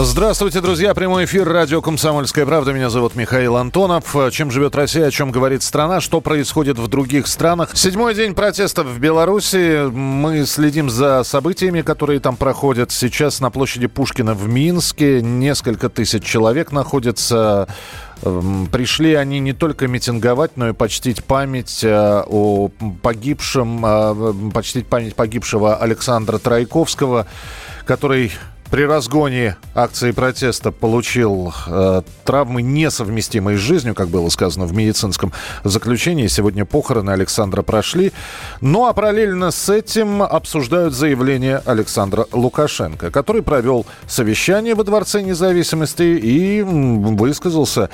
Здравствуйте, друзья. Прямой эфир радио «Комсомольская правда». Меня зовут Михаил Антонов. Чем живет Россия, о чем говорит страна, что происходит в других странах. Седьмой день протестов в Беларуси. Мы следим за событиями, которые там проходят. Сейчас на площади Пушкина в Минске несколько тысяч человек находятся эм, Пришли они не только митинговать, но и почтить память э, о погибшем, э, почтить память погибшего Александра Тройковского, который при разгоне акции протеста получил э, травмы, несовместимые с жизнью, как было сказано в медицинском заключении. Сегодня похороны Александра прошли. Ну а параллельно с этим обсуждают заявление Александра Лукашенко, который провел совещание во Дворце независимости и высказался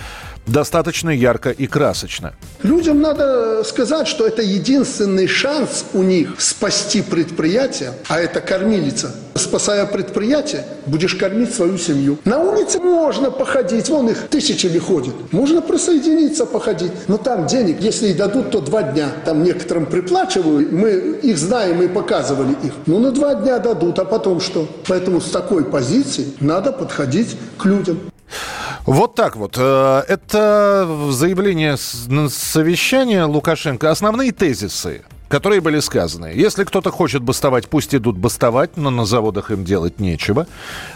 достаточно ярко и красочно. Людям надо сказать, что это единственный шанс у них спасти предприятие, а это кормилица. Спасая предприятие, будешь кормить свою семью. На улице можно походить, вон их тысячи ли ходят. Можно присоединиться, походить. Но там денег, если и дадут, то два дня. Там некоторым приплачивают, мы их знаем и показывали их. Ну, на два дня дадут, а потом что? Поэтому с такой позиции надо подходить к людям. Вот так вот. Э, это заявление совещания Лукашенко. Основные тезисы которые были сказаны. Если кто-то хочет бастовать, пусть идут бастовать, но на заводах им делать нечего.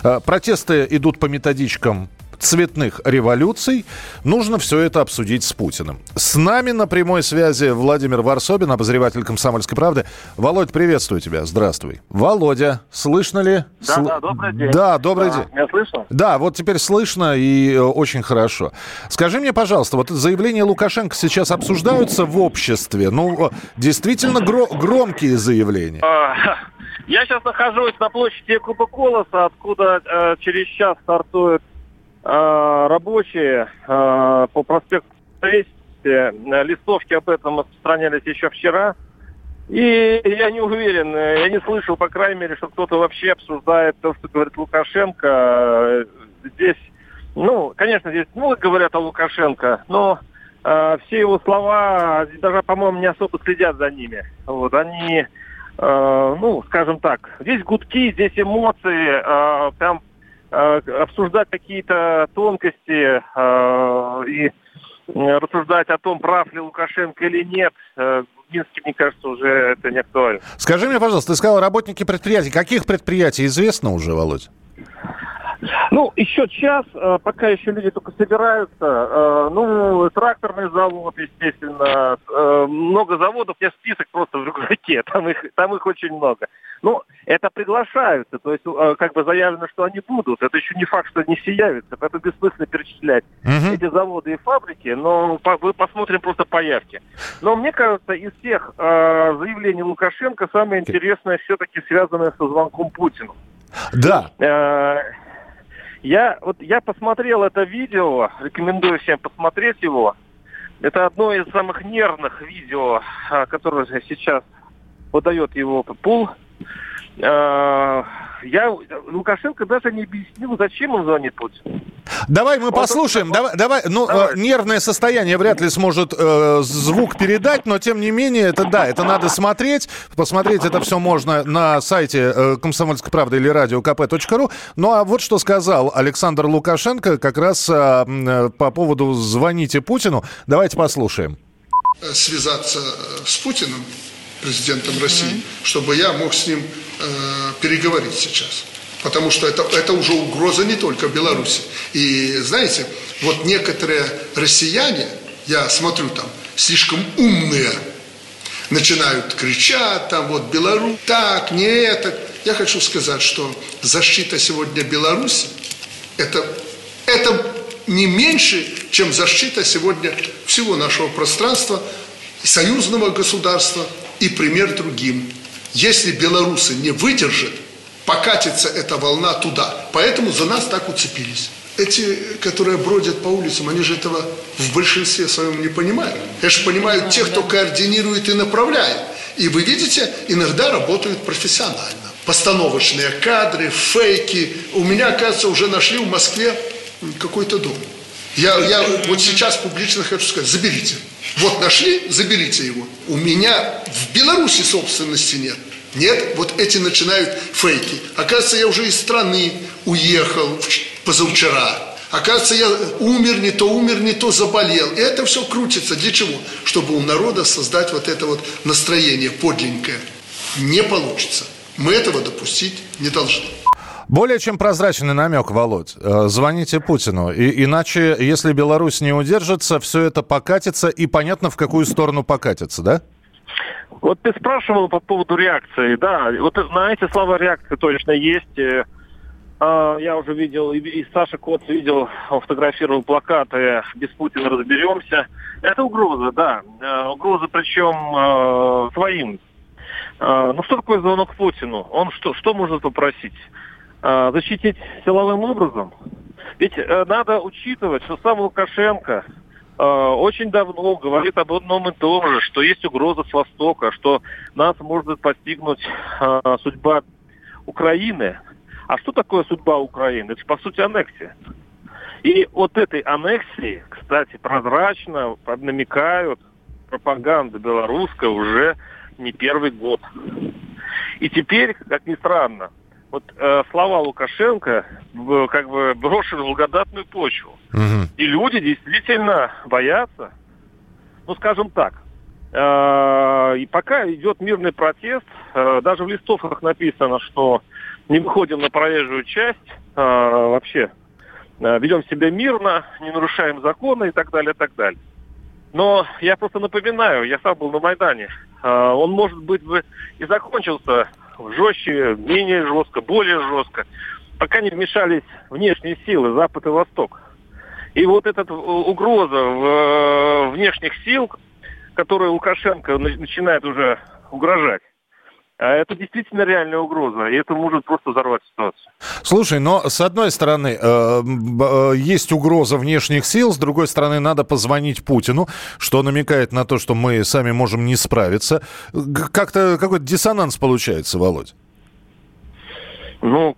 Э, протесты идут по методичкам цветных революций, нужно все это обсудить с Путиным. С нами на прямой связи Владимир Варсобин, обозреватель «Комсомольской правды». Володь, приветствую тебя. Здравствуй. Володя, слышно ли? Да, Сл... да, добрый день. Да, добрый да, день. Меня слышно? Да, вот теперь слышно и э, очень хорошо. Скажи мне, пожалуйста, вот заявления Лукашенко сейчас обсуждаются в обществе? Ну, действительно гро- громкие заявления. А, я сейчас нахожусь на площади Куба Колоса, откуда э, через час стартует Э, рабочие э, по проспекту э, листовки об этом распространялись еще вчера. И я не уверен, я не слышал, по крайней мере, что кто-то вообще обсуждает то, что говорит Лукашенко. Здесь, ну, конечно, здесь много говорят о Лукашенко, но э, все его слова даже, по-моему, не особо следят за ними. Вот, они, э, ну, скажем так, здесь гудки, здесь эмоции, э, прям Э, обсуждать какие-то тонкости э, и рассуждать о том, прав ли Лукашенко или нет, э, Минске, мне кажется, уже это не актуально. Скажи мне, пожалуйста, ты сказал работники предприятий. Каких предприятий известно уже, Володь? Ну, еще час, э, пока еще люди только собираются. Э, ну, тракторный завод, естественно, э, много заводов, я список просто в рюкзаке, там их, там их очень много. Ну, это приглашаются, то есть как бы заявлено, что они будут. Это еще не факт, что они все явятся, это бессмысленно перечислять угу. эти заводы и фабрики, но мы посмотрим просто по явке. Но мне кажется, из всех заявлений Лукашенко самое интересное все-таки связанное со звонком Путину. Да. Я, вот, я посмотрел это видео, рекомендую всем посмотреть его. Это одно из самых нервных видео, а, которое сейчас подает его пул. А, я Лукашенко даже не объяснил, зачем он звонит Путину. Давай мы вот послушаем. Давай, давай. Ну, давай. Э, нервное состояние вряд ли сможет э, звук передать, но тем не менее, это да, это надо смотреть. Посмотреть это все можно на сайте э, комсомольской правды или радио kp.ру. Ну а вот что сказал Александр Лукашенко как раз э, э, по поводу «звоните Путину». Давайте послушаем. Связаться с Путиным, президентом России, mm-hmm. чтобы я мог с ним э, переговорить сейчас. Потому что это, это уже угроза не только Беларуси. И знаете, вот некоторые россияне, я смотрю там, слишком умные, начинают кричать, там вот Беларусь, так, не это. Я хочу сказать, что защита сегодня Беларуси, это, это не меньше, чем защита сегодня всего нашего пространства, союзного государства и пример другим. Если белорусы не выдержат, покатится эта волна туда. Поэтому за нас так уцепились. эти, которые бродят по улицам, они же этого в большинстве своем не понимают. Я же понимают те, кто координирует и направляет. И вы видите, иногда работают профессионально. Постановочные кадры, фейки. У меня, кажется, уже нашли в Москве какой-то дом. Я, я вот сейчас публично хочу сказать, заберите. Вот нашли, заберите его. У меня в Беларуси собственности нет. Нет, вот эти начинают фейки. Оказывается, я уже из страны уехал позавчера. Оказывается, я умер, не то умер, не то заболел. И это все крутится. Для чего? Чтобы у народа создать вот это вот настроение подлинное. Не получится. Мы этого допустить не должны. Более чем прозрачный намек, Володь. Э, звоните Путину. И, иначе, если Беларусь не удержится, все это покатится, и понятно, в какую сторону покатится, да? Вот ты спрашивал по поводу реакции. Да, вот на эти слова реакции точно есть. Э, а, я уже видел, и Саша Коц видел, фотографировал плакаты «Без Путина разберемся». Это угроза, да. Э, угроза причем своим. Ну что такое звонок Путину? Он что, что может попросить? Защитить силовым образом? Ведь надо учитывать, что сам Лукашенко очень давно говорит об одном и том же, что есть угроза с Востока, что нас может постигнуть судьба Украины, а что такое судьба Украины? Это, по сути, аннексия. И вот этой аннексии, кстати, прозрачно намекают пропаганда белорусская уже не первый год. И теперь, как ни странно, вот э, слова Лукашенко э, как бы брошены в благодатную почву. Угу. И люди действительно боятся, ну, скажем так, э, и пока идет мирный протест, э, даже в листовках написано, что не выходим на проезжую часть, а, вообще а, ведем себя мирно, не нарушаем законы и так далее, и так далее. Но я просто напоминаю, я сам был на Майдане. А, он, может быть, бы и закончился жестче, менее жестко, более жестко, пока не вмешались внешние силы, Запад и Восток. И вот эта угроза в, э, внешних сил, которую Лукашенко начинает уже угрожать, а это действительно реальная угроза, и это может просто взорвать ситуацию. Слушай, но с одной стороны, э, э, есть угроза внешних сил, с другой стороны, надо позвонить Путину, что намекает на то, что мы сами можем не справиться. Как-то какой-то диссонанс получается, Володь. Ну,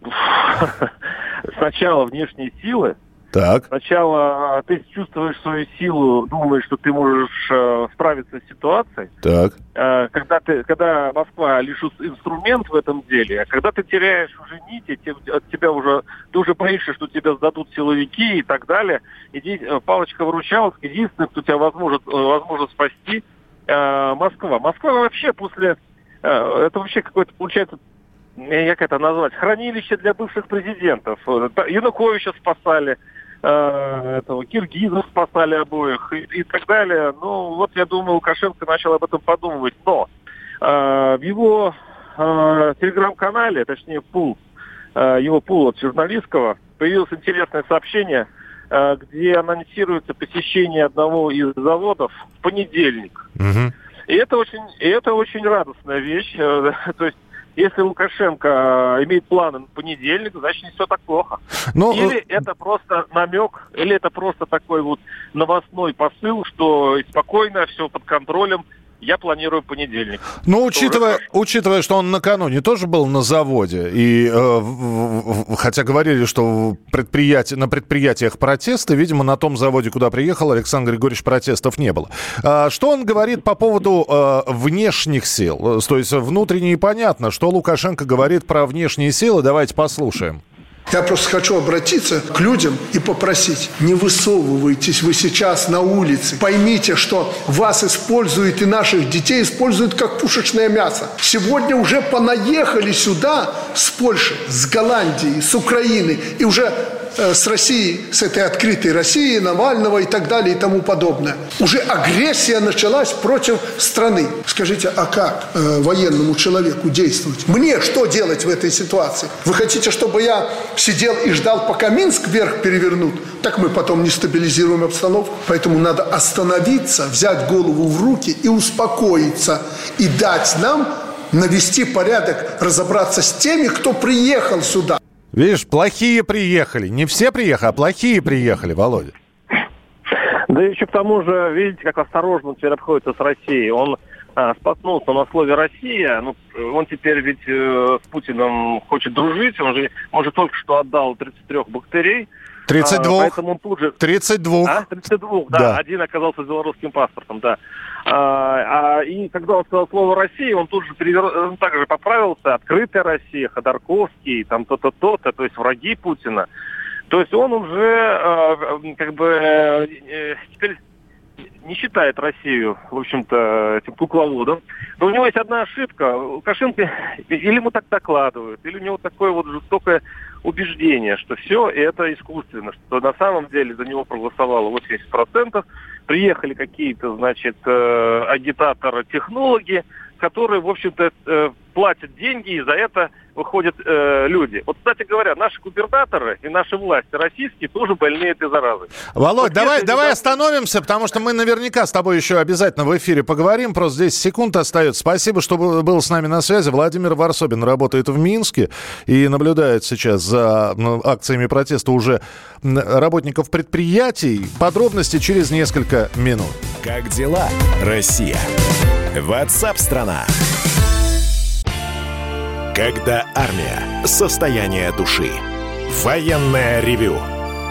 сначала внешние силы, так. Сначала а, ты чувствуешь свою силу, думаешь, что ты можешь э, справиться с ситуацией. Так. Э, когда, ты, когда Москва лишь инструмент в этом деле, а когда ты теряешь уже нити, те, от тебя уже, ты уже боишься, что тебя сдадут силовики и так далее. Иди, э, палочка-выручаловка, единственное, кто тебя возможно, э, возможно спасти, э, Москва. Москва вообще после... Э, это вообще какой-то, получается, как это назвать, хранилище для бывших президентов. Януковича спасали, Э, этого Киргизов спасали обоих и, и так далее. Ну, вот я думаю, Лукашенко начал об этом подумывать. Но э, в его э, телеграм-канале, точнее, пул, э, его пул от журналистского, появилось интересное сообщение, э, где анонсируется посещение одного из заводов в понедельник. Угу. И это очень, и это очень радостная вещь. Э, то есть если Лукашенко э, имеет планы на понедельник, значит не все так плохо. Но... Ну, или э, это просто намек, или это просто такой вот новостной посыл, что спокойно, все под контролем, я планирую понедельник. Ну, учитывая, учитывая, что он накануне тоже был на заводе, и э, в, в, хотя говорили, что предприятие, на предприятиях протесты, видимо, на том заводе, куда приехал Александр Григорьевич, протестов не было. А, что он говорит по поводу э, внешних сил? То есть внутренне понятно, что Лукашенко говорит про внешние силы. Давайте послушаем. Я просто хочу обратиться к людям и попросить, не высовывайтесь вы сейчас на улице. Поймите, что вас используют и наших детей используют как пушечное мясо. Сегодня уже понаехали сюда с Польши, с Голландии, с Украины и уже Э, с Россией, с этой открытой Россией, Навального и так далее и тому подобное. Уже агрессия началась против страны. Скажите, а как э, военному человеку действовать? Мне что делать в этой ситуации? Вы хотите, чтобы я сидел и ждал, пока Минск вверх перевернут? Так мы потом не стабилизируем обстановку. Поэтому надо остановиться, взять голову в руки и успокоиться. И дать нам навести порядок, разобраться с теми, кто приехал сюда. Видишь, плохие приехали. Не все приехали, а плохие приехали, Володя. Да еще к тому же, видите, как осторожно он теперь обходится с Россией. Он споткнулся на слове «Россия». Ну, он теперь ведь э, с Путиным хочет дружить. Он же, он же только что отдал 33 бактерий. 32. А, поэтому он тут же... 32. А? 32, да. Да. Один оказался с белорусским паспортом, да. А, а, и когда он сказал слово «Россия», он тут же перевер... он также поправился. «Открытая Россия», «Ходорковский», там то-то, то-то, то есть враги Путина. То есть он уже э, как бы э, э, теперь не считает Россию, в общем-то, этим кукловодом. Но у него есть одна ошибка. Лукашенко или ему так докладывают, или у него такое вот жестокое убеждение, что все это искусственно, что на самом деле за него проголосовало 80%, приехали какие-то, значит, э, агитаторы-технологи, которые, в общем-то, э, платят деньги, и за это выходят э, люди. Вот, кстати говоря, наши губернаторы и наши власти российские тоже больные этой заразой. Володь, Вот давай, давай ребята- остановимся, потому что мы наверняка с тобой еще обязательно в эфире поговорим. Просто 10 секунд остается. Спасибо, что был с нами на связи. Владимир Варсобин работает в Минске и наблюдает сейчас за акциями протеста уже работников предприятий. Подробности через несколько минут. Как дела, Россия? Ватсап-страна! Когда армия. Состояние души. Военное ревю.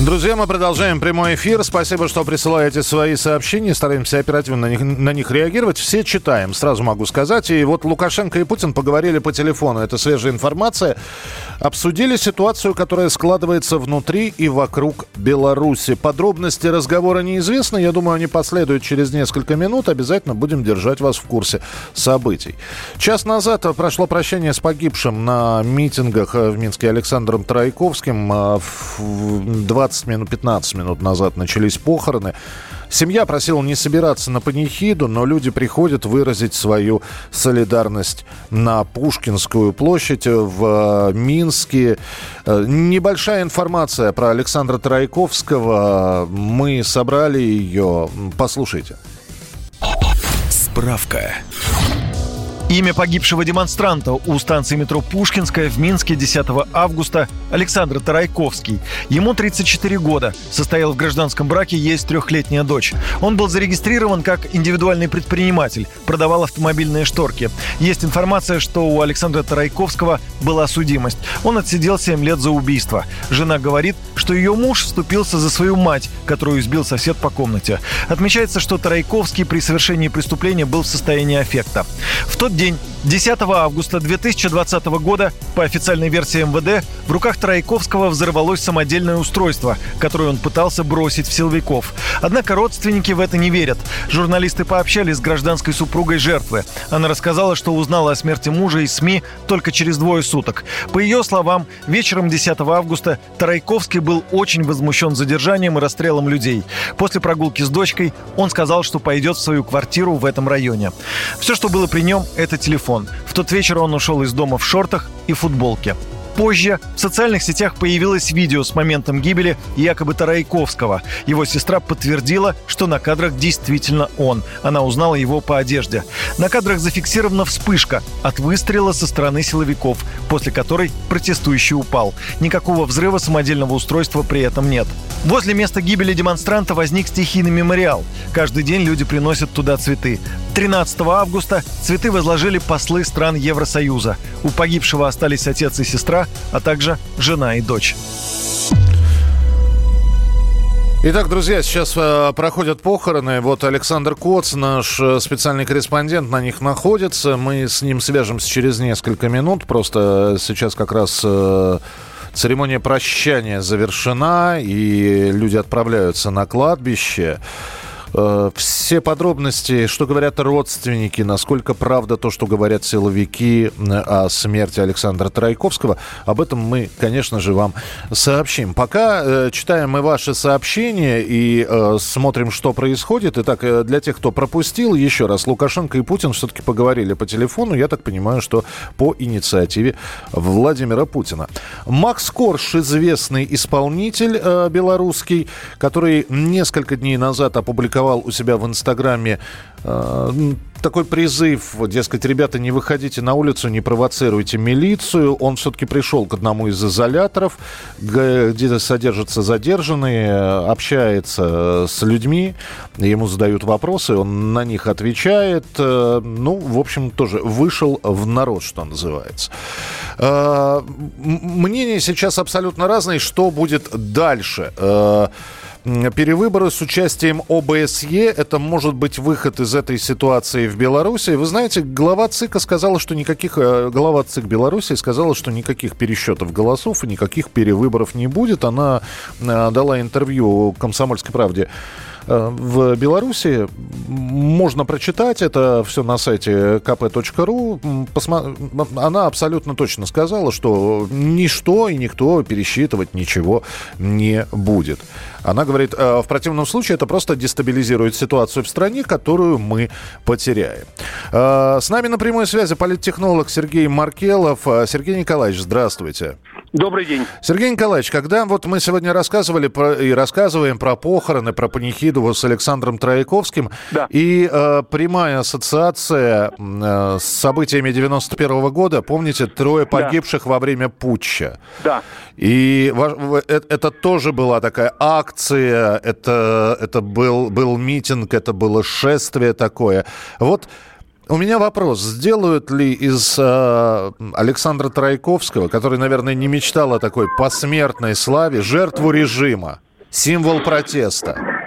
Друзья, мы продолжаем прямой эфир. Спасибо, что присылаете свои сообщения. Стараемся оперативно на них, на них реагировать. Все читаем, сразу могу сказать. И вот Лукашенко и Путин поговорили по телефону. Это свежая информация. Обсудили ситуацию, которая складывается внутри и вокруг Беларуси. Подробности разговора неизвестны. Я думаю, они последуют через несколько минут. Обязательно будем держать вас в курсе событий. Час назад прошло прощание с погибшим на митингах в Минске Александром Тройковским. А В 20 минут, 15 минут назад начались похороны. Семья просила не собираться на панихиду, но люди приходят выразить свою солидарность на Пушкинскую площадь в э, Минске. Э, Небольшая информация про Александра Тройковского. Мы собрали ее. Послушайте. Справка. Имя погибшего демонстранта у станции метро Пушкинская в Минске 10 августа Александр Тарайковский. Ему 34 года. Состоял в гражданском браке, есть трехлетняя дочь. Он был зарегистрирован как индивидуальный предприниматель, продавал автомобильные шторки. Есть информация, что у Александра Тарайковского была судимость. Он отсидел 7 лет за убийство. Жена говорит, что ее муж вступился за свою мать, которую избил сосед по комнате. Отмечается, что Тарайковский при совершении преступления был в состоянии аффекта. В тот день, 10 августа 2020 года, по официальной версии МВД, в руках Тарайковского взорвалось самодельное устройство, которое он пытался бросить в силовиков. Однако родственники в это не верят. Журналисты пообщались с гражданской супругой жертвы. Она рассказала, что узнала о смерти мужа из СМИ только через двое суток. По ее словам, вечером 10 августа Тарайковский был очень возмущен задержанием и расстрелом людей. После прогулки с дочкой он сказал, что пойдет в свою квартиру в этом районе. Все, что было при нем, это телефон. В тот вечер он ушел из дома в шортах и футболке. Позже в социальных сетях появилось видео с моментом гибели якобы Тарайковского. Его сестра подтвердила, что на кадрах действительно он. Она узнала его по одежде. На кадрах зафиксирована вспышка от выстрела со стороны силовиков, после которой протестующий упал. Никакого взрыва самодельного устройства при этом нет. Возле места гибели демонстранта возник стихийный мемориал. Каждый день люди приносят туда цветы. 13 августа цветы возложили послы стран Евросоюза. У погибшего остались отец и сестра, а также жена и дочь. Итак, друзья, сейчас э, проходят похороны. Вот Александр Коц, наш э, специальный корреспондент, на них находится. Мы с ним свяжемся через несколько минут. Просто сейчас как раз э, церемония прощания завершена, и люди отправляются на кладбище. Э, все подробности, что говорят родственники, насколько правда то, что говорят силовики о смерти Александра Тройковского, об этом мы, конечно же, вам сообщим. Пока э, читаем мы ваши сообщения и э, смотрим, что происходит. Итак, для тех, кто пропустил, еще раз, Лукашенко и Путин все-таки поговорили по телефону. Я так понимаю, что по инициативе Владимира Путина. Макс Корж, известный исполнитель белорусский, который несколько дней назад опубликовал опубликовал у себя в Инстаграме э, такой призыв, дескать, ребята, не выходите на улицу, не провоцируйте милицию. Он все-таки пришел к одному из изоляторов, где содержатся задержанные, общается с людьми, ему задают вопросы, он на них отвечает. Э, ну, в общем, тоже вышел в народ, что называется. Э, мнения сейчас абсолютно разные. Что будет дальше? Э, перевыборы с участием ОБСЕ. Это может быть выход из этой ситуации в Беларуси. Вы знаете, глава ЦИКа сказала, что никаких... Э, глава ЦИК Беларуси сказала, что никаких пересчетов голосов и никаких перевыборов не будет. Она э, дала интервью «Комсомольской правде» в Беларуси. Можно прочитать это все на сайте kp.ru. Она абсолютно точно сказала, что ничто и никто пересчитывать ничего не будет. Она говорит, «Э, в противном случае это просто дестабилизирует ситуацию в стране, которую мы потеряем. Э, с нами на прямой связи политтехнолог Сергей Маркелов. Сергей Николаевич, здравствуйте. Добрый день. Сергей Николаевич, когда вот мы сегодня рассказывали про, и рассказываем про похороны, про панихиду с Александром Трояковским, да. и э, прямая ассоциация э, с событиями 91 -го года, помните, трое погибших да. во время путча. Да. И э, это тоже была такая акция, это, это был, был митинг, это было шествие такое. Вот у меня вопрос. Сделают ли из э, Александра Тройковского, который, наверное, не мечтал о такой посмертной славе, жертву режима, символ протеста?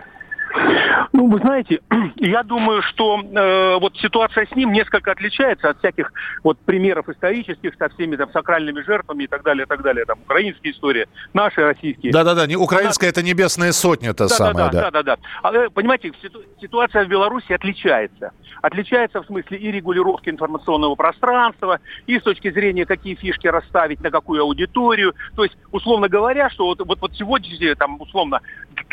Ну, вы знаете, я думаю, что э, вот ситуация с ним несколько отличается от всяких вот примеров исторических со всеми там сакральными жертвами и так далее, и так далее. Там украинские истории, наши российские. Да-да-да, не украинская, Она... это небесная сотня-то да, самая, да. Да-да-да. А, э, понимаете, ситуация в Беларуси отличается. Отличается в смысле и регулировки информационного пространства, и с точки зрения, какие фишки расставить, на какую аудиторию. То есть, условно говоря, что вот, вот, вот сегодня, там, условно,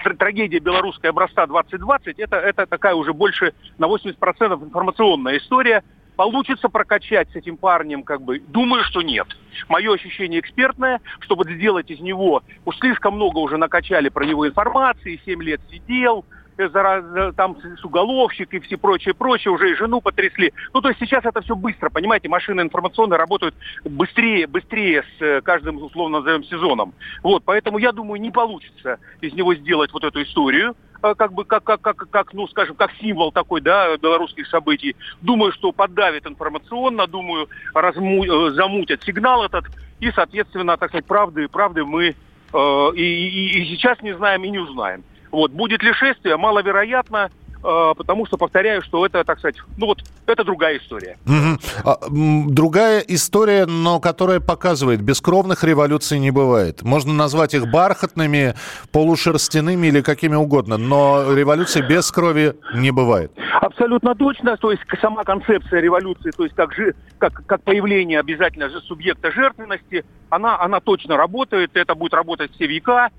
трагедия белорусская образца 2020 20, это, это такая уже больше на 80% информационная история. Получится прокачать с этим парнем, как бы, думаю, что нет. Мое ощущение экспертное, чтобы сделать из него, уж слишком много уже накачали про него информации, 7 лет сидел, там с уголовщик и все прочее, прочее, уже и жену потрясли. Ну, то есть сейчас это все быстро, понимаете, машины информационные работают быстрее, быстрее с э, каждым, условно назовем, сезоном. Вот, поэтому я думаю, не получится из него сделать вот эту историю. Э, как бы как, как, как, как, ну, скажем, как символ такой, да, белорусских событий. Думаю, что поддавит информационно, думаю, разму, э, замутят сигнал этот, и, соответственно, так сказать, правды, правды мы э, и, и, и сейчас не знаем и не узнаем. Вот. Будет ли шествие? Маловероятно. А, потому что повторяю, что это, так сказать, ну вот, это другая история. А, другая история, но которая показывает, бескровных революций не бывает. Можно назвать их бархатными, полушерстяными или какими угодно, но революции без крови не бывает. Абсолютно точно, то есть сама концепция революции, то есть как, же, как, как появление обязательно же субъекта жертвенности, она, она точно работает, это будет работать все века,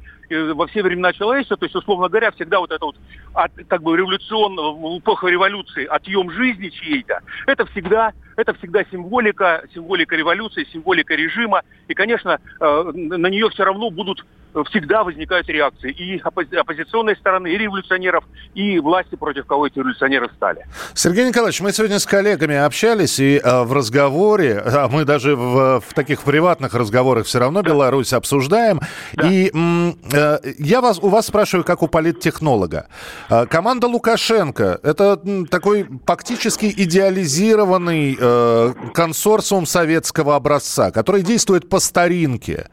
во все времена человечества, то есть, условно говоря, всегда вот это вот от, как бы революционного, в эпоху революции, отъем жизни чьей-то, это всегда, это всегда символика, символика революции, символика режима, и, конечно, э, на нее все равно будут всегда возникают реакции и оппози- оппозиционной стороны, и революционеров, и власти, против кого эти революционеры стали. Сергей Николаевич, мы сегодня с коллегами общались, и э, в разговоре, а мы даже в, в таких приватных разговорах все равно. Беларусь обсуждаем, да. и э, я вас, у вас спрашиваю, как у политтехнолога. Э, команда Лукашенко – это такой фактически идеализированный э, э, консорциум советского образца, который действует по старинке.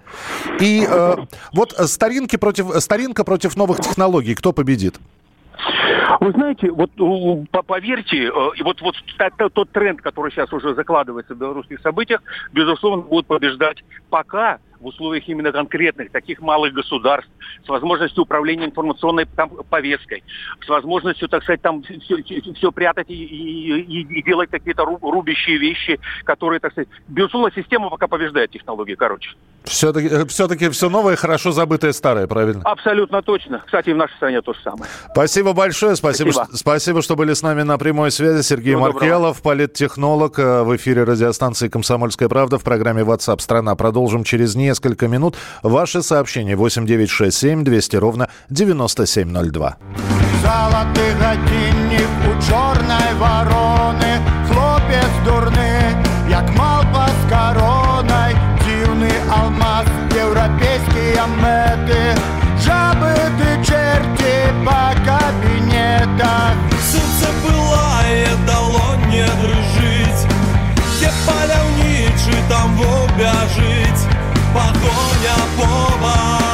И э, вот старинки против, старинка против новых технологий. Кто победит? Вы знаете, вот поверьте, э, вот, вот тот тренд, который сейчас уже закладывается в белорусских событиях, безусловно, будет побеждать пока в условиях именно конкретных, таких малых государств, с возможностью управления информационной там, повесткой, с возможностью, так сказать, там все, все прятать и, и, и делать какие-то рубящие вещи, которые, так сказать, безусловно, система пока побеждает технологии, короче. Все-таки, э, все-таки все новое, хорошо забытое старое, правильно? Абсолютно точно. Кстати, в нашей стране то же самое. Спасибо большое. Спасибо, спасибо. Что, спасибо что были с нами на прямой связи. Сергей Всего Маркелов, доброго. политтехнолог э, в эфире радиостанции «Комсомольская правда» в программе WhatsApp страна». Продолжим через несколько минут. Ваши сообщения 8967 200 ровно 9702. Золотый годинник у черной вороны, хлопец дурный, як мал с короной, дивный алмаз, европейские меты, жабы ты черти по кабинетах. Сердце пылает, дало не дрожить, где поля там в жить погоня помощь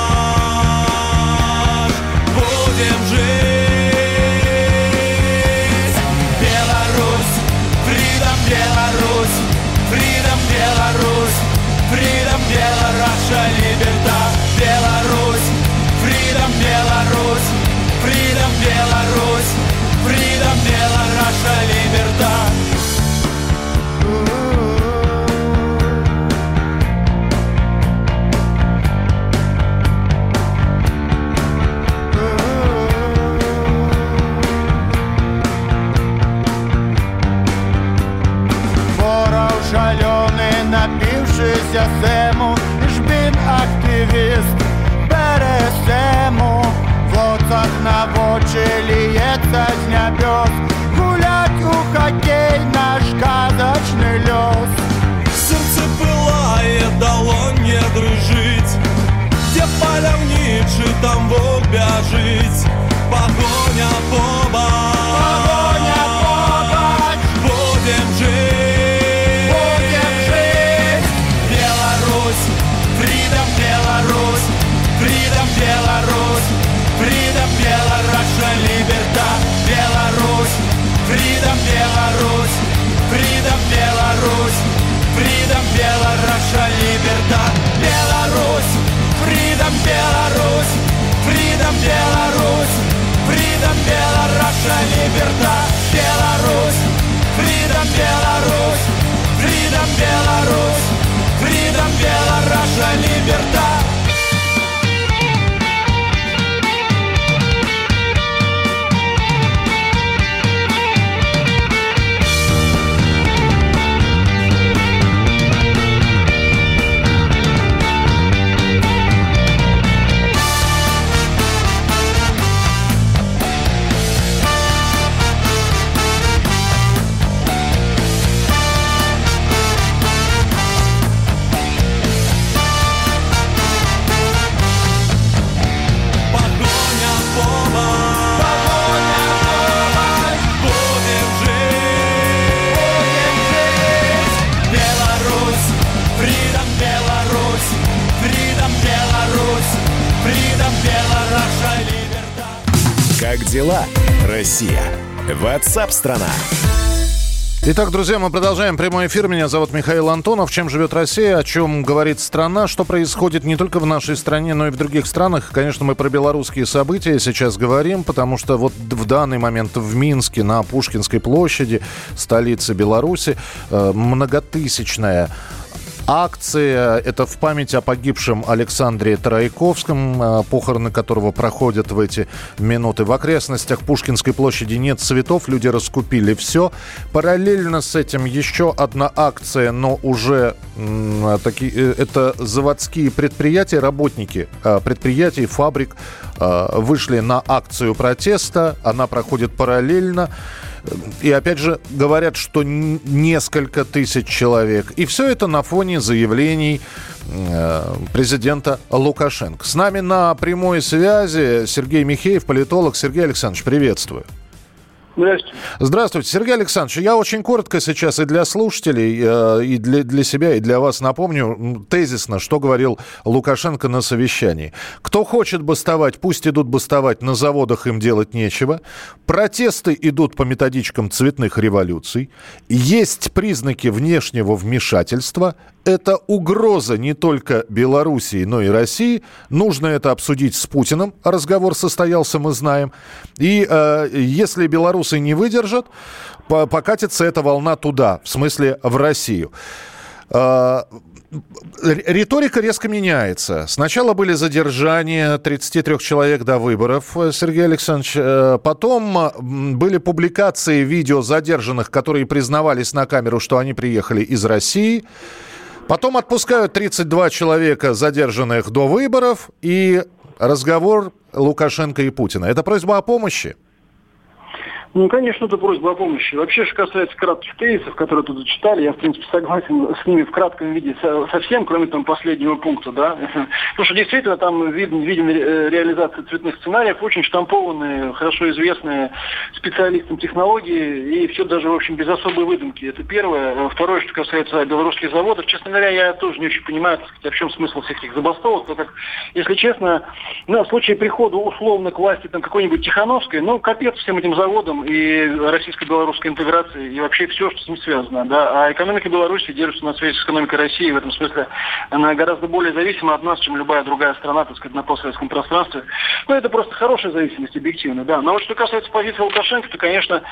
WhatsApp-страна. Итак, друзья, мы продолжаем прямой эфир. Меня зовут Михаил Антонов. Чем живет Россия, о чем говорит страна, что происходит не только в нашей стране, но и в других странах. Конечно, мы про белорусские события сейчас говорим, потому что вот в данный момент в Минске на Пушкинской площади, столице Беларуси, э, многотысячная Акция – это в память о погибшем Александре Тарайковском, а, похороны которого проходят в эти минуты. В окрестностях Пушкинской площади нет цветов, люди раскупили все. Параллельно с этим еще одна акция, но уже такие, э, это заводские предприятия, работники предприятий, фабрик вышли на акцию протеста. Она проходит параллельно. И опять же говорят, что несколько тысяч человек. И все это на фоне заявлений э, президента Лукашенко. С нами на прямой связи Сергей Михеев, политолог. Сергей Александрович, приветствую. Здравствуйте. Здравствуйте, Сергей Александрович. Я очень коротко сейчас и для слушателей, э, и для, для себя, и для вас напомню тезисно, что говорил Лукашенко на совещании. Кто хочет бастовать, пусть идут бастовать, на заводах им делать нечего. Протесты идут по методичкам цветных революций. Есть признаки внешнего вмешательства это угроза не только Белоруссии, но и России. Нужно это обсудить с Путиным. Разговор состоялся, мы знаем. И э, если белорусы не выдержат, покатится эта волна туда, в смысле в Россию. Э, риторика резко меняется. Сначала были задержания 33 человек до выборов, э, Сергей Александрович. Э, потом были публикации видео задержанных, которые признавались на камеру, что они приехали из России. Потом отпускают 32 человека, задержанных до выборов, и разговор Лукашенко и Путина. Это просьба о помощи? Ну, конечно, это просьба о помощи. Вообще, что касается кратких тезисов, которые тут зачитали, я, в принципе, согласен с ними в кратком виде совсем, кроме там последнего пункта, да. Потому что действительно там виден, виден реализация цветных сценариев, очень штампованные, хорошо известные специалистам технологии, и все даже, в общем, без особой выдумки. Это первое. Второе, что касается белорусских заводов, честно говоря, я тоже не очень понимаю, так сказать, в чем смысл всех этих забастовок, так как, если честно, ну, в случае прихода условно к власти там какой-нибудь Тихановской, ну, капец всем этим заводам, и российско-белорусской интеграции, и вообще все, что с ним связано. Да? А экономика Беларуси держится на связи с экономикой России. В этом смысле она гораздо более зависима от нас, чем любая другая страна, так сказать, на постсоветском пространстве. Ну, это просто хорошая зависимость, объективно, да. Но вот что касается позиции Лукашенко, то, конечно,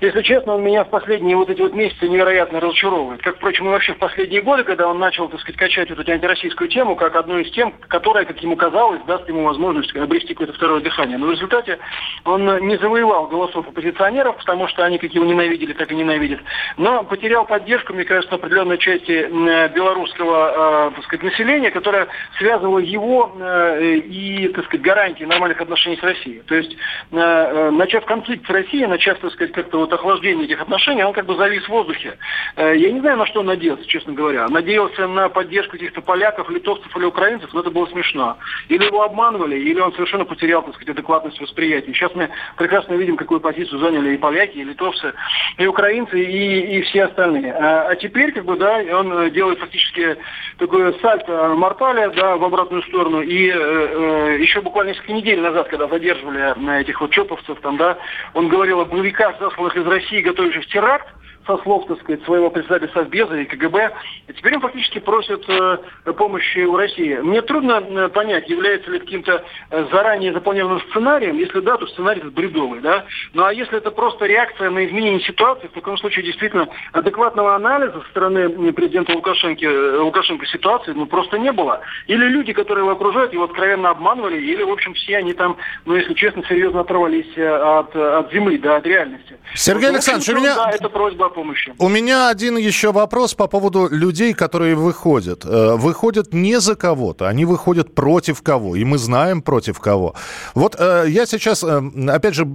если честно, он меня в последние вот эти вот месяцы невероятно разочаровывает. Как, впрочем, и вообще в последние годы, когда он начал, так сказать, качать эту антироссийскую тему, как одну из тем, которая, как ему казалось, даст ему возможность обрести какое-то второе дыхание. Но в результате он не завоевал голосов оппозиционеров оппозиционеров, потому что они как его ненавидели, так и ненавидят. Но потерял поддержку, мне кажется, определенной части белорусского э, так сказать, населения, которое связывало его э, и так сказать, гарантии нормальных отношений с Россией. То есть, э, начав конфликт с Россией, начав так сказать, как-то вот охлаждение этих отношений, он как бы завис в воздухе. Я не знаю, на что он надеялся, честно говоря. Надеялся на поддержку каких-то поляков, литовцев или украинцев, но это было смешно. Или его обманывали, или он совершенно потерял, так сказать, адекватность восприятия. Сейчас мы прекрасно видим, какую позицию занял заняли и поляки, и литовцы, и украинцы, и, и все остальные. А, а теперь, как бы, да, он делает фактически такое сальто мортале, да, в обратную сторону. И э, э, еще буквально несколько недель назад, когда задерживали на этих вот чоповцев, там, да, он говорил о боевиках, засланных из России, готовящих теракт, со слов, так сказать, своего председателя Совбеза и КГБ. И теперь он фактически просит э, помощи у России. Мне трудно э, понять, является ли каким-то э, заранее запланированным сценарием. Если да, то сценарий бредовый. Да? Ну а если это просто реакция на изменение ситуации, в таком случае действительно адекватного анализа со стороны президента Лукашенко, Лукашенко ситуации ну, просто не было. Или люди, которые его окружают, его откровенно обманывали, или, в общем, все они там, ну, если честно, серьезно оторвались от, от земли, да, от реальности. Сергей Александрович, у меня... Да, это просьба помощи. У меня один еще вопрос по поводу людей, которые выходят. Э, выходят не за кого-то, они выходят против кого. И мы знаем против кого. Вот э, я сейчас, э, опять же,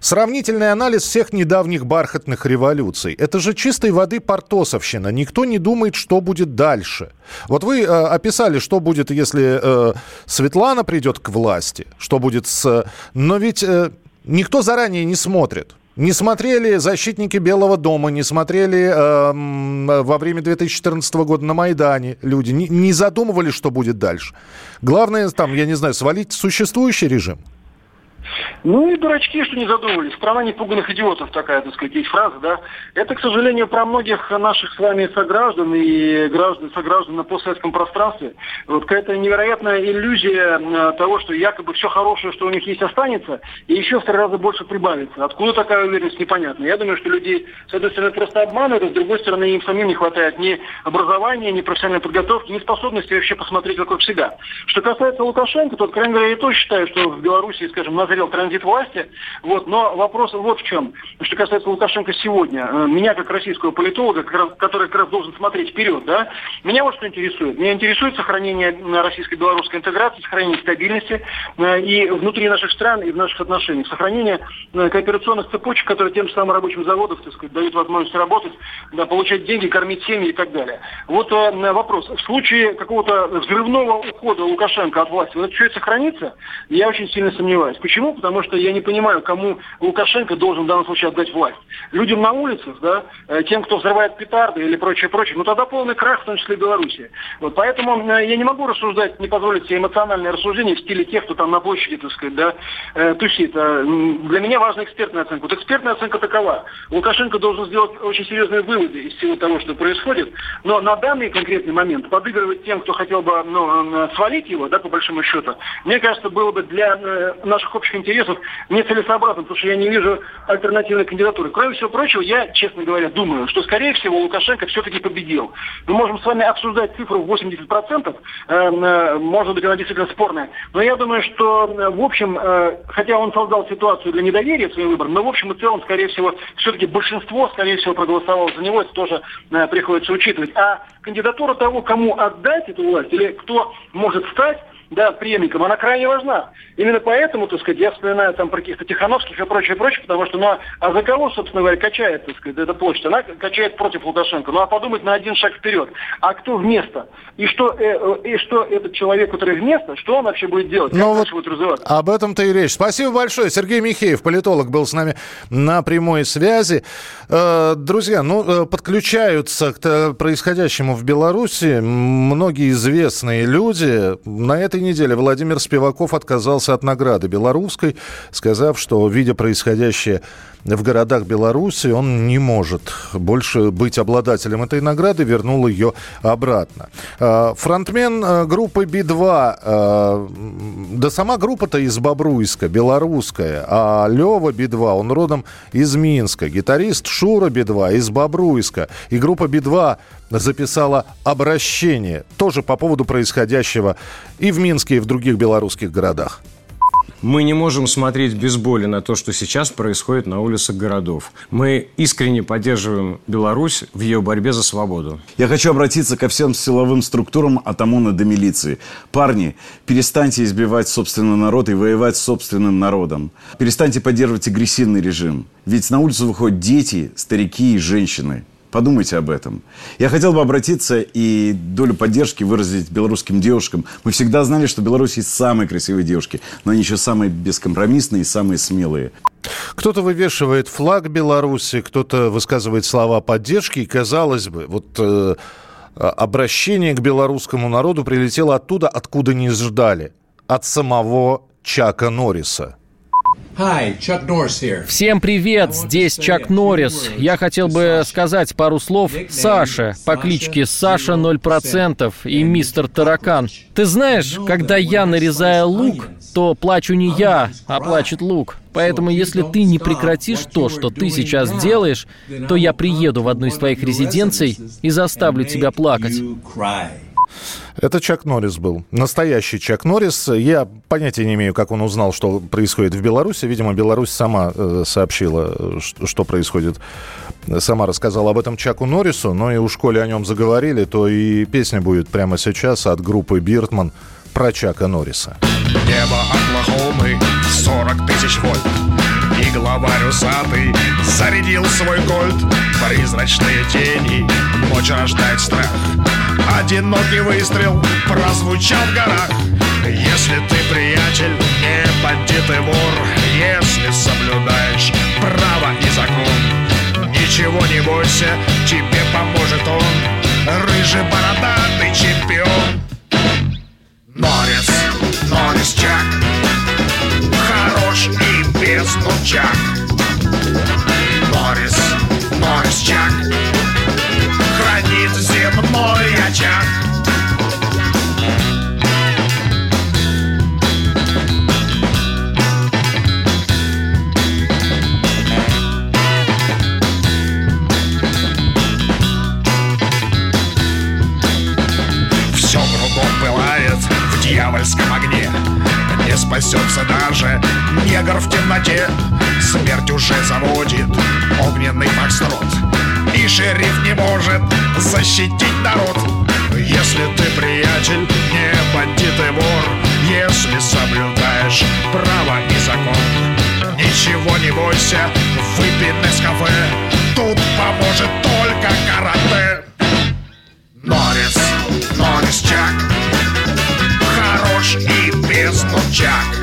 сравнительный анализ всех недавних бархатных революций. Это же чистой воды портосовщина. Никто не думает, что будет дальше. Вот вы описали, что будет, если Светлана придет к власти, что будет с... Но ведь никто заранее не смотрит. Не смотрели защитники Белого дома, не смотрели э, во время 2014 года на Майдане люди, не, не задумывали, что будет дальше. Главное, там, я не знаю, свалить существующий режим. Ну и дурачки, что не задумывались. Страна непуганных идиотов такая, так сказать, есть фраза, да. Это, к сожалению, про многих наших с вами сограждан и граждан, сограждан на постсоветском пространстве. Вот какая-то невероятная иллюзия э, того, что якобы все хорошее, что у них есть, останется, и еще в три раза больше прибавится. Откуда такая уверенность, непонятно. Я думаю, что людей, с одной стороны, просто обманывают, а с другой стороны, им самим не хватает ни образования, ни профессиональной подготовки, ни способности вообще посмотреть вокруг себя. Что касается Лукашенко, то, откровенно говоря, я тоже считаю, что в Беларуси, скажем, назрел транзит власти. Вот, но вопрос вот в чем. Что касается Лукашенко сегодня. Э, меня, как российского политолога, который как раз должен смотреть вперед, да, меня вот что интересует. Меня интересует сохранение российско-белорусской интеграции, сохранение стабильности э, и внутри наших стран, и в наших отношениях. Сохранение э, кооперационных цепочек, которые тем самым рабочим заводам, так сказать, дают возможность работать, да, получать деньги, кормить семьи и так далее. Вот вопрос. В случае какого-то взрывного ухода Лукашенко от власти, вот это все это сохранится? Я очень сильно сомневаюсь. Почему? Потому потому что я не понимаю, кому Лукашенко должен в данном случае отдать власть. Людям на улицах, да, э, тем, кто взрывает петарды или прочее, прочее, ну тогда полный крах, в том числе Беларуси. Вот, поэтому э, я не могу рассуждать, не позволить себе эмоциональное рассуждение в стиле тех, кто там на площади, так сказать, да, э, тусит. Для меня важна экспертная оценка. Вот экспертная оценка такова. Лукашенко должен сделать очень серьезные выводы из всего того, что происходит, но на данный конкретный момент подыгрывать тем, кто хотел бы ну, свалить его, да, по большому счету, мне кажется, было бы для наших общих интересов нецелесообразно, потому что я не вижу альтернативной кандидатуры. Кроме всего прочего, я, честно говоря, думаю, что, скорее всего, Лукашенко все-таки победил. Мы можем с вами обсуждать цифру в 80%, э, э, может быть, она действительно спорная, но я думаю, что, э, в общем, э, хотя он создал ситуацию для недоверия своим выборам, но, в общем и целом, скорее всего, все-таки большинство, скорее всего, проголосовало за него, это тоже э, приходится учитывать. А кандидатура того, кому отдать эту власть, или кто может стать да, преемником, она крайне важна. Именно поэтому, так сказать, я вспоминаю там про каких-то Тихановских и прочее, прочее, потому что, ну, а за кого, собственно говоря, качает, так сказать, эта почта? Она качает против Лукашенко. Ну, а подумать на один шаг вперед. А кто вместо? И что, э, э, и что этот человек, который вместо, что он вообще будет делать? Ну, вот будет развиваться? Об этом-то и речь. Спасибо большое. Сергей Михеев, политолог, был с нами на прямой связи. Э, друзья, ну, э, подключаются к происходящему в Беларуси многие известные люди. На этой неделе Владимир Спиваков отказался от награды белорусской, сказав, что, видя происходящее в городах Беларуси, он не может больше быть обладателем этой награды, вернул ее обратно. А, фронтмен а, группы Би-2, а, да сама группа-то из Бобруйска, белорусская, а Лева Би-2, он родом из Минска. Гитарист Шура Би-2 из Бобруйска. И группа Би-2 записала обращение тоже по поводу происходящего и в Минске, и в других белорусских городах. Мы не можем смотреть без боли на то, что сейчас происходит на улицах городов. Мы искренне поддерживаем Беларусь в ее борьбе за свободу. Я хочу обратиться ко всем силовым структурам от ОМОНа до милиции. Парни, перестаньте избивать собственный народ и воевать с собственным народом. Перестаньте поддерживать агрессивный режим. Ведь на улицу выходят дети, старики и женщины. Подумайте об этом. Я хотел бы обратиться и долю поддержки выразить белорусским девушкам. Мы всегда знали, что в Беларуси самые красивые девушки, но они еще самые бескомпромиссные и самые смелые. Кто-то вывешивает флаг Беларуси, кто-то высказывает слова поддержки. И, казалось бы, вот э, обращение к белорусскому народу прилетело оттуда, откуда не ждали. От самого Чака Норриса. Всем привет, здесь Чак Норрис. Я хотел бы сказать пару слов Саше по кличке Саша 0% и мистер Таракан. Ты знаешь, когда я нарезаю лук, то плачу не я, а плачет лук. Поэтому если ты не прекратишь то, что ты сейчас делаешь, то я приеду в одну из твоих резиденций и заставлю тебя плакать. Это Чак Норрис был. Настоящий Чак Норрис. Я понятия не имею, как он узнал, что происходит в Беларуси. Видимо, Беларусь сама э, сообщила, что происходит. Сама рассказала об этом Чаку Норрису. Но и у школе о нем заговорили, то и песня будет прямо сейчас от группы «Биртман» про Чака Норриса. Небо Оклахомы 40 тысяч вольт И главарь усатый зарядил свой кольт. Призрачные тени, ночь рождает страх. Одинокий выстрел прозвучал в горах. Если ты, приятель, не бандит и вор. Если соблюдаешь право и закон Ничего не бойся, тебе поможет он. Рыжий бородатый чемпион. Норрис, Норрис Чак нучак Норрис, Норрис Чак. Хранит земной очаг спасется даже негр в темноте. Смерть уже заводит огненный фокстрот И шериф не может защитить народ. Если ты, приятель, не бандит и вор Если соблюдаешь право и закон Ничего не бойся, выпей Нескафе Тут поможет только карате. Норрис, Норрис Чак Чак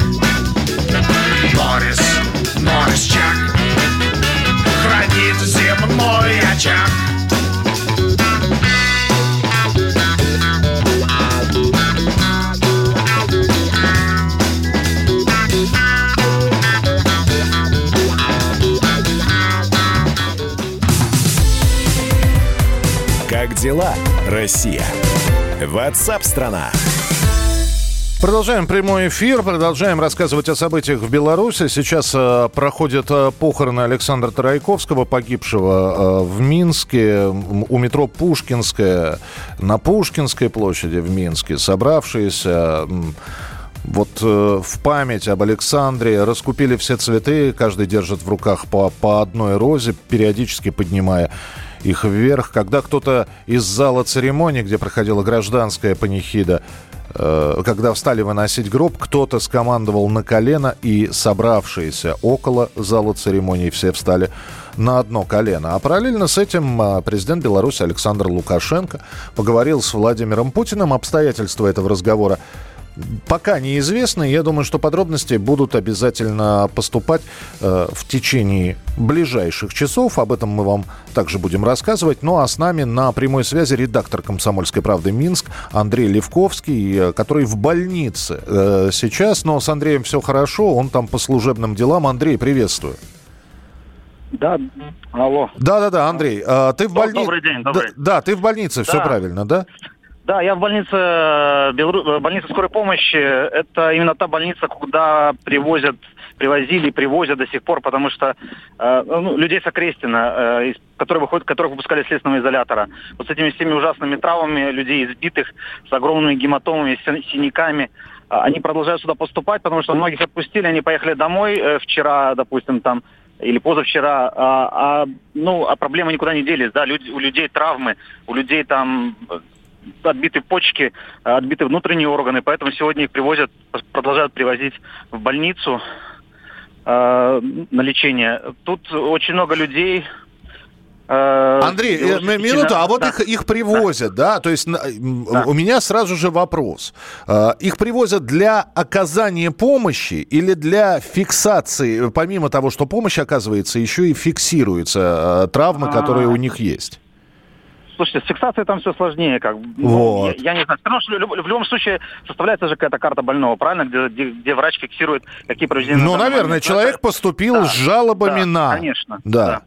Морис, Морис Чак Хранит земной очаг Как дела, Россия? Ватсап-страна! страна Продолжаем прямой эфир, продолжаем рассказывать о событиях в Беларуси. Сейчас э, проходят э, похороны Александра Тарайковского, погибшего э, в Минске, у метро Пушкинская, на Пушкинской площади в Минске, собравшиеся вот э, в память об Александре раскупили все цветы, каждый держит в руках по, по одной розе, периодически поднимая их вверх. Когда кто-то из зала церемонии, где проходила гражданская панихида, э, когда встали выносить гроб, кто-то скомандовал на колено, и собравшиеся около зала церемонии все встали на одно колено. А параллельно с этим э, президент Беларуси Александр Лукашенко поговорил с Владимиром Путиным. Обстоятельства этого разговора пока неизвестны. Я думаю, что подробности будут обязательно поступать э, в течение ближайших часов. Об этом мы вам также будем рассказывать. Ну а с нами на прямой связи редактор «Комсомольской правды» Минск Андрей Левковский, э, который в больнице э, сейчас. Но с Андреем все хорошо, он там по служебным делам. Андрей, приветствую. Да, алло. Да-да-да, Андрей, э, ты в больнице... Добрый день, добрый. Да, да, ты в больнице, Да. все правильно, да? Да, я в больнице, э, Белору... э, больнице скорой помощи. Это именно та больница, куда привозят, привозили привозят до сих пор, потому что э, ну, людей с Окрестина, э, из- которые выходят, которых выпускали из следственного изолятора. Вот с этими всеми ужасными травмами, людей избитых, с огромными гематомами, с синяками, а, они продолжают сюда поступать, потому что многих отпустили, они поехали домой э, вчера, допустим, там, или позавчера, а, а, ну, а проблемы никуда не делись, да, люди, у людей травмы, у людей там э, отбиты почки, э, отбиты внутренние органы, поэтому сегодня их привозят, продолжают привозить в больницу э, на лечение. Тут очень много людей. э, Андрей, э, минуту, а вот да. их, их привозят, да? То есть м, у меня сразу же вопрос. Э, Их привозят для оказания помощи или для фиксации, помимо того, что помощь оказывается, еще и фиксируются э, травмы, которые А. у них есть? Слушайте, с фиксацией там все сложнее, как. Ну, Вот. Я, я не знаю. Равно, что люб- в любом случае составляется же какая-то карта больного, правильно, где, где, где врач фиксирует, какие повреждения. Ну, наверное, момент. человек поступил с жалобами да, на... конечно, Да.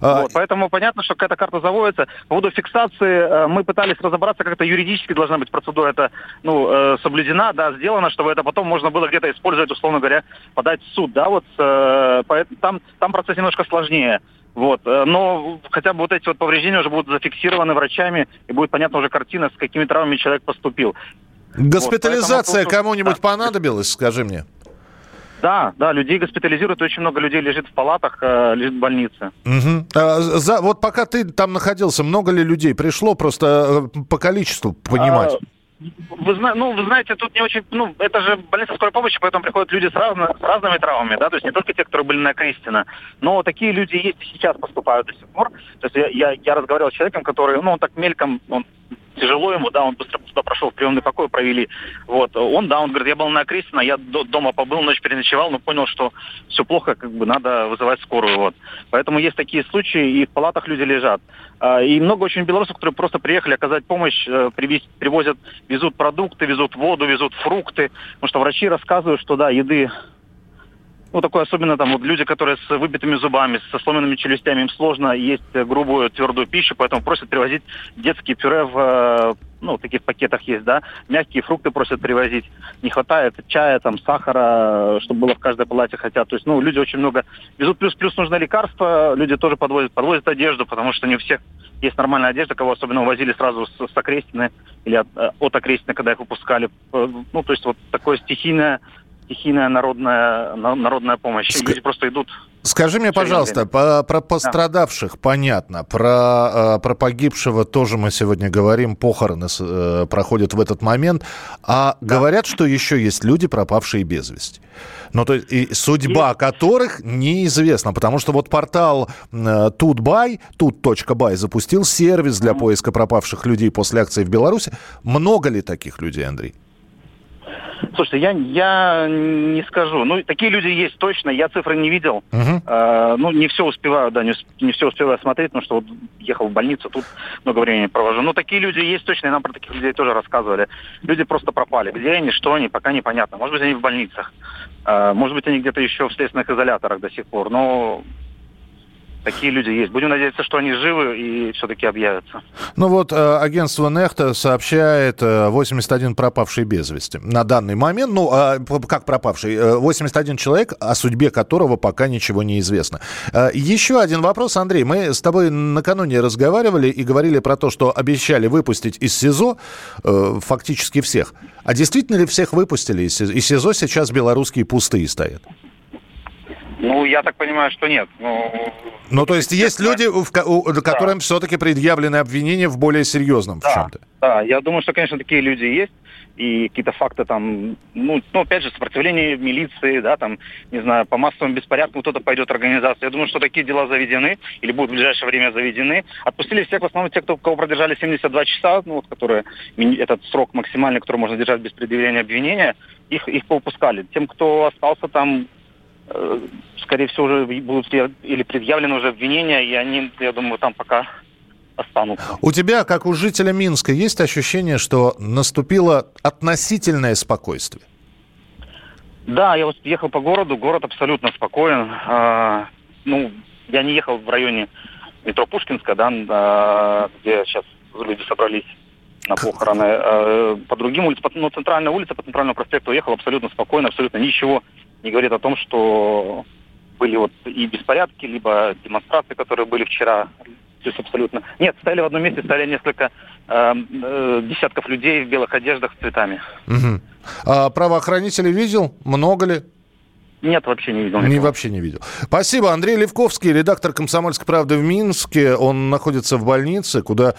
А, Вот, поэтому понятно, что какая-то карта заводится. По поводу фиксации э, мы пытались разобраться, как это юридически должна быть процедура, это ну, э, соблюдена, да, сделано, чтобы это потом можно было где-то использовать, условно говоря, подать в суд, да, вот э, там, там процесс немножко сложнее. Вот, э, но хотя бы вот эти вот повреждения уже будут зафиксированы врачами, и будет понятна уже картина, с какими травмами человек поступил. Госпитализация Вот, кому-нибудь понадобилась, скажи мне? Да, да, людей госпитализируют, очень много людей лежит в палатах, э, лежит в больнице. Мгм. А, за, вот пока ты там находился, много ли людей пришло просто э, по количеству понимать? А, Вы, ну, вы знаете, тут не очень, ну, это же больница скорой помощи, поэтому приходят люди с, разно- с разными травмами, да, то есть не только те, которые были на Крестина, но такие люди есть и сейчас поступают до сих пор. То есть я, я, я разговаривал с человеком, который, ну, он так мельком, он тяжело ему, да, он быстро туда прошел, в приемный покой провели. Вот, он, да, он говорит, я был на Крестина, я до- дома побыл, ночь переночевал, но понял, что все плохо, как бы надо вызывать скорую, вот. Поэтому есть такие случаи, и в палатах люди лежат. А, И много очень белорусов, которые просто приехали оказать помощь, э, привез- привозят, везут продукты, везут воду, везут фрукты. Потому что врачи рассказывают, что да, еды ну, такое особенно там вот люди, которые с выбитыми зубами, со сломанными челюстями, им сложно есть грубую твердую пищу, поэтому просят привозить детские пюре в, э, ну, таких пакетах есть, да, мягкие фрукты просят привозить. Не хватает чая, там, сахара, чтобы было в каждой палате хотят. То есть, ну, люди очень много везут, плюс, плюс нужно лекарства, люди тоже подвозят, подвозят одежду, потому что не у всех есть нормальная одежда, кого особенно увозили сразу с, с Окрестины или от, э, от Окрестины, когда их выпускали. Э, Ну, то есть вот такое стихийное стихийная народная, на- народная помощь. И Люди просто идут. Скажи мне, пожалуйста, по- про пострадавших понятно, про, э, про погибшего тоже мы сегодня говорим, похороны э, проходят в этот момент, а говорят, что еще есть люди, пропавшие без вести. Ну, то есть, и судьба которых неизвестна, потому что вот портал э, Тутбай, тут.бай запустил сервис для поиска пропавших людей после акции в Беларуси. Много ли таких людей, Андрей? Слушайте, я, я не скажу. Ну, такие люди есть точно, я цифры не видел. Э, ну, не все успеваю, да, не, не все успеваю смотреть, потому что вот ехал в больницу, тут много времени провожу. Ну, такие люди есть точно, и нам про таких людей тоже рассказывали. Люди просто пропали. Где они, что они, пока непонятно. Может быть, они в больницах. Э, может быть, они где-то еще в следственных изоляторах до сих пор. Но Такие люди есть. Будем надеяться, что они живы и все-таки объявятся. Ну вот э, агентство Нехта сообщает 81 пропавший без вести. На данный момент, ну, а, как пропавший? 81 человек, о судьбе которого пока ничего не известно. Еще один вопрос, Андрей. Мы с тобой накануне разговаривали и говорили про то, что обещали выпустить из СИЗО фактически всех. А действительно ли всех выпустили из СИЗО? Из СИЗО сейчас белорусские пустые стоят. Ну, я так понимаю, что нет. Ну, ну то есть есть люди, в, у, которым да. все-таки предъявлены обвинения в более серьезном да, в чем-то? Да, я думаю, что, конечно, такие люди есть. И какие-то факты там, ну, ну, опять же, сопротивление милиции, да, там, не знаю, по массовым беспорядкам кто-то пойдет организация. Я думаю, что такие дела заведены или будут в ближайшее время заведены. Отпустили всех, в основном те, кто, кого продержали 72 часа, ну, вот, которые, этот срок максимальный, который можно держать без предъявления обвинения, их, их поупускали. Тем, кто остался там, Э, скорее всего, уже будут или предъявлены уже обвинения, и они, я думаю, там пока останутся. У тебя, как у жителя Минска, есть ощущение, что наступило относительное спокойствие? Да, я вот ехал по городу, город абсолютно спокоен. А, ну, я не ехал в районе метро Пушкинска, да, а, где сейчас люди собрались на похороны. А, по другим улицам, по, ну, центральная улица, по центральному проспекту ехал абсолютно спокойно, абсолютно ничего не говорит о том, что были вот и беспорядки, либо демонстрации, которые были вчера. То есть абсолютно. Нет, стояли в одном месте, стояли несколько э, э, десятков людей в белых одеждах с цветами. Угу. А правоохранители видел? Много ли? Нет, вообще не видел. Не, вообще не видел. Спасибо. Андрей Левковский, редактор «Комсомольской правды» в Минске. Он находится в больнице, куда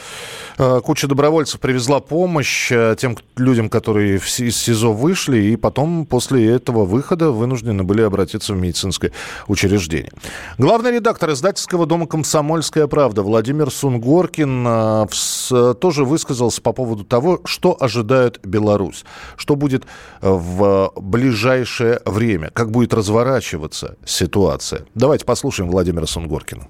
э, куча добровольцев привезла помощь э, тем людям, которые в, из СИЗО вышли, и потом после этого выхода вынуждены были обратиться в медицинское учреждение. Главный редактор издательского дома «Комсомольская правда» Владимир Сунгоркин э, в, тоже высказался по поводу того, что ожидает Беларусь, что будет в ближайшее время, как будет будет разворачиваться ситуация. Давайте послушаем Владимира Сунгоркина.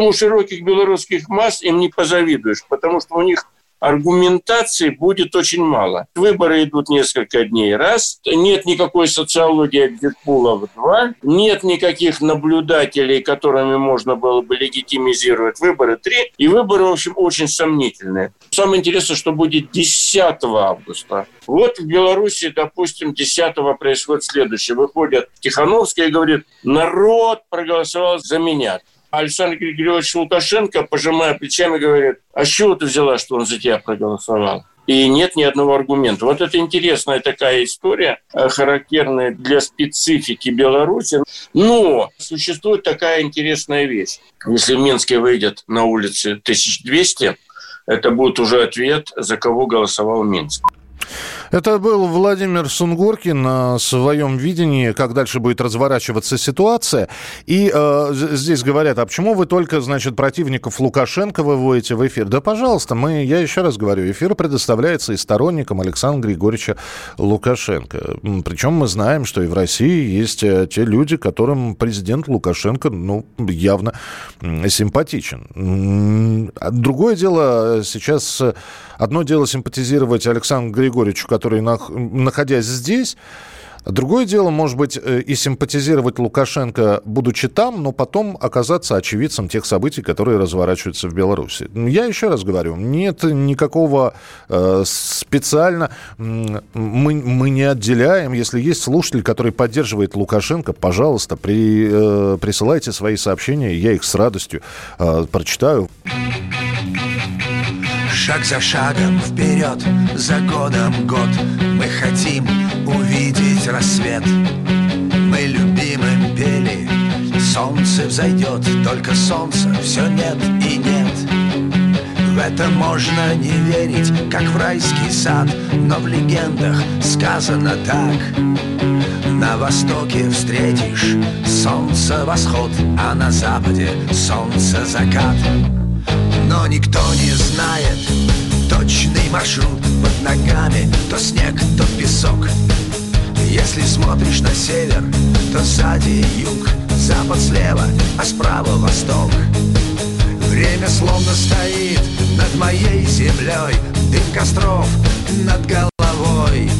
У широких белорусских масс им не позавидуешь, потому что у них аргументации будет очень мало. Выборы идут несколько дней. Раз. Нет никакой социологии Экзитпулов. Два. Нет никаких наблюдателей, которыми можно было бы легитимизировать выборы. Три. И выборы, в общем, очень сомнительные. Самое интересное, что будет 10 августа. Вот в Беларуси, допустим, 10 происходит следующее. Выходит Тихановская и говорит, народ проголосовал за меня. Александр Григорьевич Лукашенко, пожимая плечами, говорит, а с чего ты взяла, что он за тебя проголосовал? И нет ни одного аргумента. Вот это интересная такая история, э, характерная для специфики Беларуси. Но существует такая интересная вещь. Если в Минске выйдет на улице 1200, это будет уже ответ, за кого голосовал Минск. Это был Владимир Сунгоркин на своем видении, как дальше будет разворачиваться ситуация. И э, здесь говорят, а почему вы только, значит, противников Лукашенко выводите в эфир? Да, пожалуйста, мы, я еще раз говорю, эфир предоставляется и сторонникам Александра Григорьевича Лукашенко. Причем мы знаем, что и в России есть э, те люди, которым президент Лукашенко, ну, явно симпатичен. Другое дело сейчас Одно дело симпатизировать Александру Григорьевичу, который, находясь здесь, Другое дело, может быть, э, и симпатизировать Лукашенко, будучи там, но потом оказаться очевидцем тех событий, которые разворачиваются в Беларуси. Я еще раз говорю, нет никакого э, специально... Мы, мы не отделяем. Если есть слушатель, который поддерживает Лукашенко, пожалуйста, при, э, присылайте свои сообщения, я их с радостью прочитаю. Шаг за шагом вперед, за годом год. Мы хотим увидеть рассвет. Мы любимым пели Солнце взойдет, только солнца все нет и нет. В это можно не верить, как в райский сад Но в легендах сказано так. На востоке встретишь солнце восход, а на западе солнце закат. Но никто не знает точный маршрут Под ногами. То снег, то песок. Если смотришь на север, то сзади юг Запад слева, а справа восток. Время словно стоит над моей землей. Дым костров над головой.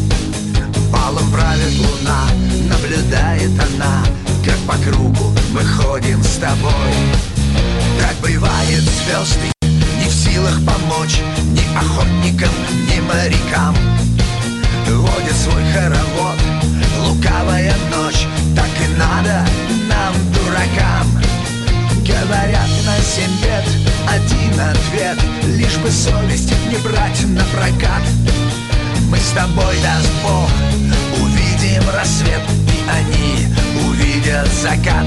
Балом правит луна, наблюдает она Как по кругу мы ходим с тобой Убывает звезды, не в силах помочь Ни охотникам, ни морякам. Водит свой хоровод, лукавая ночь Так и надо нам, дуракам. Говорят на семь бед, один ответ Лишь бы совесть не брать на прокат. Мы с тобой, даст Бог, увидим рассвет И они увидят закат